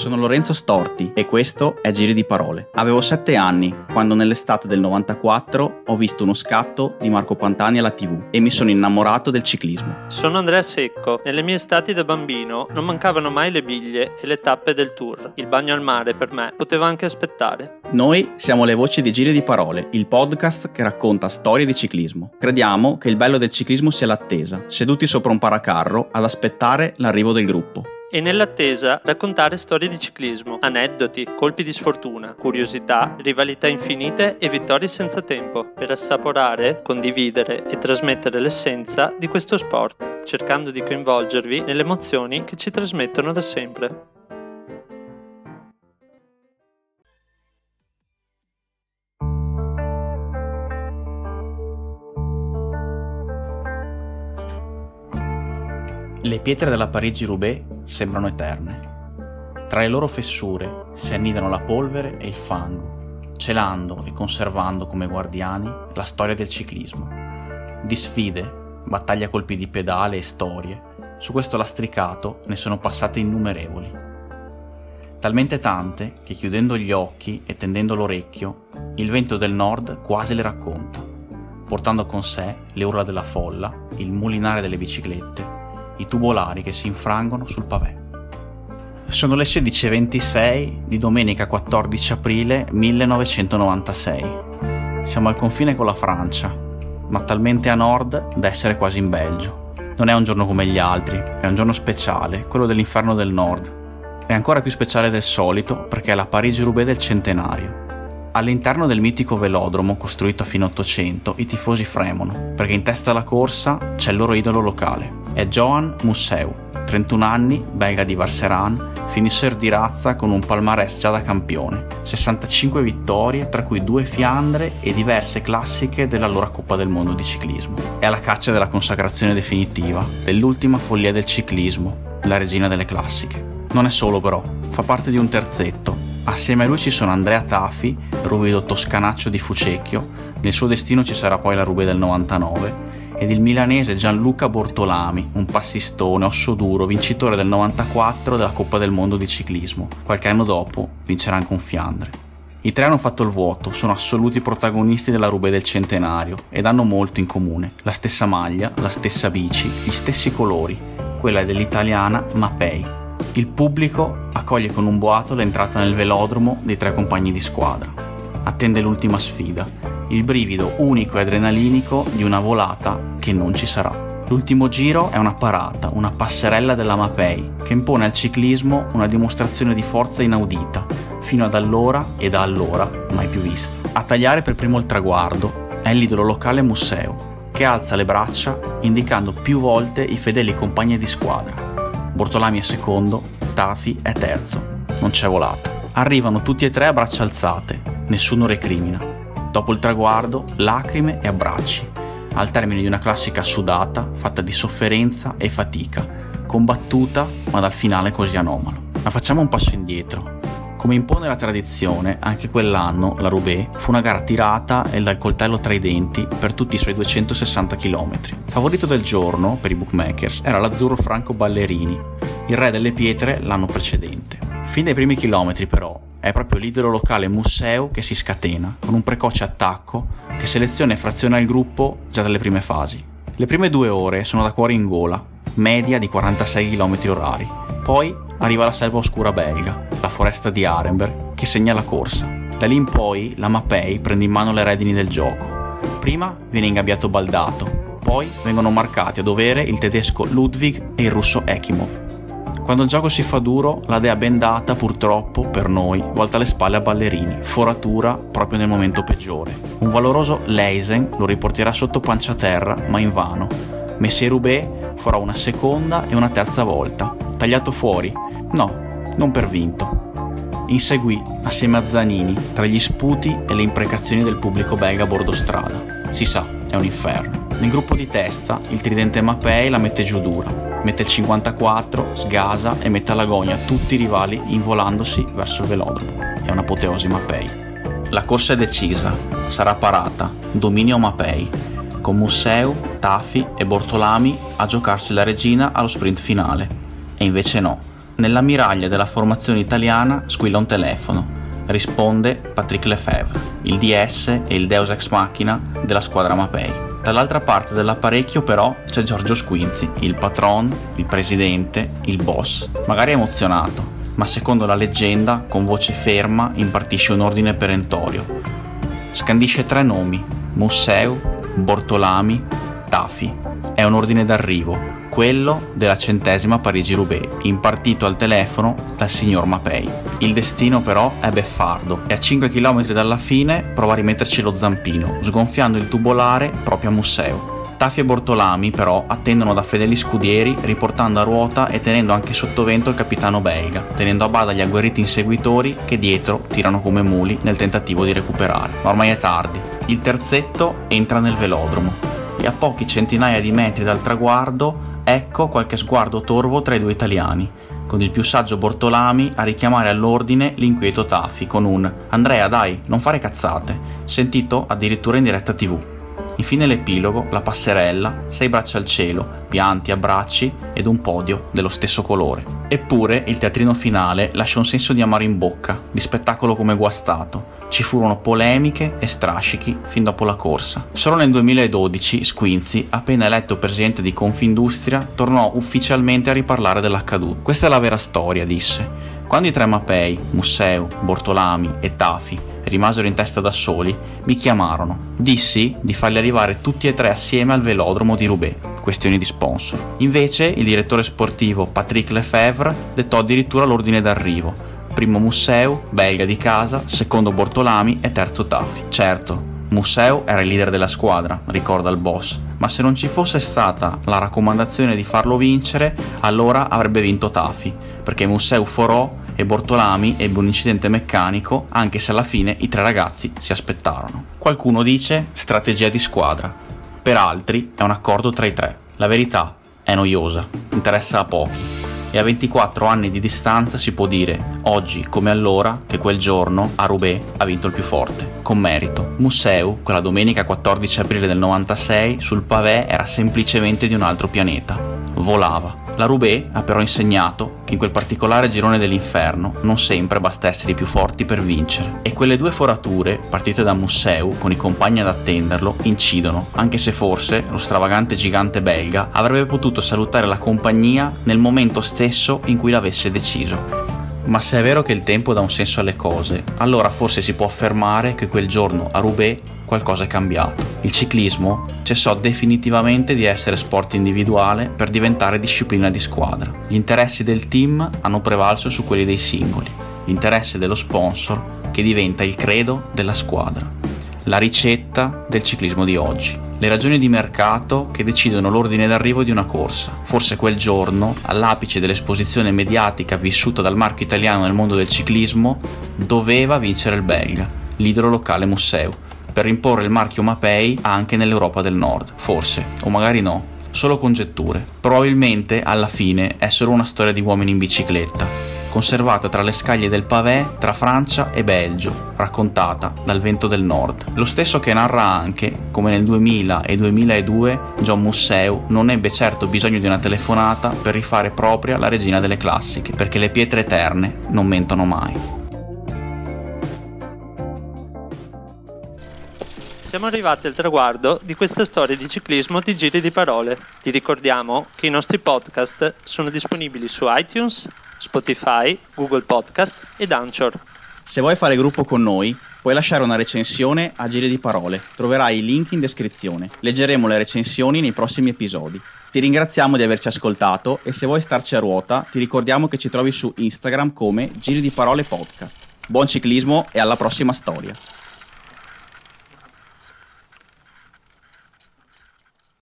Sono Lorenzo Storti e questo è Giri di Parole. Avevo sette anni quando nell'estate del 94 ho visto uno scatto di Marco Pantani alla tv e mi sono innamorato del ciclismo. Sono Andrea Secco. Nelle mie estati da bambino non mancavano mai le biglie e le tappe del tour. Il bagno al mare per me poteva anche aspettare. Noi siamo le voci di Giri di Parole, il podcast che racconta storie di ciclismo. Crediamo che il bello del ciclismo sia l'attesa, seduti sopra un paracarro ad aspettare l'arrivo del gruppo e nell'attesa raccontare storie di ciclismo, aneddoti, colpi di sfortuna, curiosità, rivalità infinite e vittorie senza tempo, per assaporare, condividere e trasmettere l'essenza di questo sport, cercando di coinvolgervi nelle emozioni che ci trasmettono da sempre. Le pietre della Parigi-Roubaix sembrano eterne. Tra le loro fessure si annidano la polvere e il fango, celando e conservando come guardiani la storia del ciclismo. Di sfide, battaglie a colpi di pedale e storie, su questo lastricato ne sono passate innumerevoli. Talmente tante che chiudendo gli occhi e tendendo l'orecchio, il vento del nord quasi le racconta, portando con sé le urla della folla, il mulinare delle biciclette i tubolari che si infrangono sul pavé. Sono le 16.26 di domenica 14 aprile 1996. Siamo al confine con la Francia, ma talmente a nord da essere quasi in Belgio. Non è un giorno come gli altri, è un giorno speciale, quello dell'inferno del nord. È ancora più speciale del solito perché è la Parigi-Roubaix del centenario All'interno del mitico velodromo costruito a fine 800 i tifosi fremono, perché in testa alla corsa c'è il loro idolo locale. È Johan Musseu, 31 anni, belga di Varseran, finisser di razza con un palmarès già da campione, 65 vittorie, tra cui due Fiandre e diverse classiche dell'allora Coppa del Mondo di ciclismo. È alla caccia della consacrazione definitiva, dell'ultima follia del ciclismo, la regina delle classiche. Non è solo però, fa parte di un terzetto, Assieme a lui ci sono Andrea Tafi, ruvido toscanaccio di Fucecchio, nel suo destino ci sarà poi la Rube del 99, ed il milanese Gianluca Bortolami, un passistone osso duro, vincitore del 94 della Coppa del Mondo di ciclismo. Qualche anno dopo vincerà anche un Fiandre. I tre hanno fatto il vuoto, sono assoluti protagonisti della Rube del centenario ed hanno molto in comune. La stessa maglia, la stessa bici, gli stessi colori, quella dell'italiana Mapei, il pubblico accoglie con un boato l'entrata nel velodromo dei tre compagni di squadra. Attende l'ultima sfida, il brivido unico e adrenalinico di una volata che non ci sarà. L'ultimo giro è una parata, una passerella della Mapei, che impone al ciclismo una dimostrazione di forza inaudita, fino ad allora e da allora mai più vista. A tagliare per primo il traguardo è l'idolo locale Musseo, che alza le braccia indicando più volte i fedeli compagni di squadra. Bortolami è secondo, Tafi è terzo. Non c'è volata. Arrivano tutti e tre a braccia alzate, nessuno recrimina. Dopo il traguardo, lacrime e abbracci, al termine di una classica sudata fatta di sofferenza e fatica, combattuta ma dal finale così anomalo. Ma facciamo un passo indietro. Come impone la tradizione, anche quell'anno la Roubaix fu una gara tirata e dal coltello tra i denti per tutti i suoi 260 km. Favorito del giorno, per i bookmakers, era l'azzurro Franco Ballerini, il re delle pietre l'anno precedente. Fin dai primi chilometri però è proprio l'idolo locale Musseo che si scatena, con un precoce attacco che seleziona e fraziona il gruppo già dalle prime fasi. Le prime due ore sono da cuore in gola, media di 46 km orari. Poi arriva la selva oscura belga, la foresta di Arenberg, che segna la corsa. Da lì in poi la Mapei prende in mano le redini del gioco. Prima viene ingabbiato Baldato, poi vengono marcati a dovere il tedesco Ludwig e il russo Ekimov. Quando il gioco si fa duro, la dea bendata, purtroppo, per noi, volta le spalle a Ballerini, foratura proprio nel momento peggiore. Un valoroso Leisen lo riporterà sotto pancia a terra, ma invano. Messier Roubaix farà una seconda e una terza volta. Tagliato fuori? No, non per vinto. Inseguì, assieme a Zanini, tra gli sputi e le imprecazioni del pubblico belga a bordo strada. Si sa, è un inferno. Nel gruppo di testa, il tridente Mapei la mette giù dura mette il 54, sgasa e mette all'agonia tutti i rivali involandosi verso il velodromo. È un'apoteosi Mapei. La corsa è decisa, sarà parata, dominio Mapei, con Musseu, Tafi e Bortolami a giocarsi la regina allo sprint finale. E invece no, Nell'ammiraglia della formazione italiana squilla un telefono. Risponde Patrick Lefebvre, il DS e il Deus Ex Machina della squadra Mapei. Dall'altra parte dell'apparecchio però c'è Giorgio Squinzi, il patron, il presidente, il boss, magari emozionato, ma secondo la leggenda, con voce ferma, impartisce un ordine perentorio. Scandisce tre nomi, Musseu, Bortolami, Tafi. È un ordine d'arrivo, quello della centesima Parigi-Roubaix, impartito al telefono dal signor Mapei. Il destino però è beffardo e a 5 km dalla fine prova a rimetterci lo zampino, sgonfiando il tubolare proprio a Musseo. Taffi e Bortolami però attendono da fedeli scudieri riportando a ruota e tenendo anche sottovento il capitano belga, tenendo a bada gli agguerriti inseguitori che dietro tirano come muli nel tentativo di recuperare. Ma ormai è tardi. Il terzetto entra nel velodromo e a pochi centinaia di metri dal traguardo ecco qualche sguardo torvo tra i due italiani, con il più saggio Bortolami a richiamare all'ordine l'inquieto Taffi con un Andrea dai, non fare cazzate, sentito addirittura in diretta tv. Infine l'epilogo, la passerella, sei braccia al cielo, pianti, abbracci ed un podio dello stesso colore. Eppure il teatrino finale lascia un senso di amaro in bocca, di spettacolo come guastato. Ci furono polemiche e strascichi fin dopo la corsa. Solo nel 2012 Squinzi, appena eletto presidente di Confindustria, tornò ufficialmente a riparlare dell'accaduto. Questa è la vera storia, disse. Quando i tre Mapei, Musseu, Bortolami e Tafi rimasero in testa da soli, mi chiamarono. Dissi di farli arrivare tutti e tre assieme al velodromo di Roubaix, questioni di sponsor. Invece il direttore sportivo Patrick Lefebvre dettò addirittura l'ordine d'arrivo. Primo Musseu, belga di casa, secondo Bortolami e terzo Taffi. Certo, Musseu era il leader della squadra, ricorda il boss, ma se non ci fosse stata la raccomandazione di farlo vincere, allora avrebbe vinto Taffi, perché Musseu forò e Bortolami ebbe un incidente meccanico anche se alla fine i tre ragazzi si aspettarono. Qualcuno dice strategia di squadra, per altri è un accordo tra i tre. La verità è noiosa, interessa a pochi e a 24 anni di distanza si può dire, oggi come allora, che quel giorno a Roubaix ha vinto il più forte, con merito. Musseu, quella domenica 14 aprile del 96, sul pavé era semplicemente di un altro pianeta. Volava. La Roubaix ha però insegnato che in quel particolare girone dell'inferno non sempre basta essere i più forti per vincere. E quelle due forature, partite da Musseu con i compagni ad attenderlo, incidono, anche se forse lo stravagante gigante belga avrebbe potuto salutare la compagnia nel momento stesso in cui l'avesse deciso. Ma se è vero che il tempo dà un senso alle cose, allora forse si può affermare che quel giorno a Roubaix qualcosa è cambiato. Il ciclismo cessò definitivamente di essere sport individuale per diventare disciplina di squadra. Gli interessi del team hanno prevalso su quelli dei singoli, l'interesse dello sponsor che diventa il credo della squadra. La ricetta del ciclismo di oggi. Le ragioni di mercato che decidono l'ordine d'arrivo di una corsa. Forse quel giorno, all'apice dell'esposizione mediatica vissuta dal marchio italiano nel mondo del ciclismo, doveva vincere il belga, l'idolo locale Musseu, per imporre il marchio Mapei anche nell'Europa del Nord, forse, o magari no, solo congetture. Probabilmente alla fine è solo una storia di uomini in bicicletta, conservata tra le scaglie del pavé tra Francia e Belgio, raccontata dal vento del nord. Lo stesso che narra anche come nel 2000 e 2002 John Musseu non ebbe certo bisogno di una telefonata per rifare propria la regina delle classiche, perché le pietre eterne non mentono mai. Siamo arrivati al traguardo di questa storia di ciclismo di giri di parole. Ti ricordiamo che i nostri podcast sono disponibili su iTunes, Spotify, Google Podcast ed Anchor. Se vuoi fare gruppo con noi, puoi lasciare una recensione a Giri di Parole. Troverai i link in descrizione. Leggeremo le recensioni nei prossimi episodi. Ti ringraziamo di averci ascoltato e se vuoi starci a ruota, ti ricordiamo che ci trovi su Instagram come Giri di Parole Podcast. Buon ciclismo e alla prossima storia.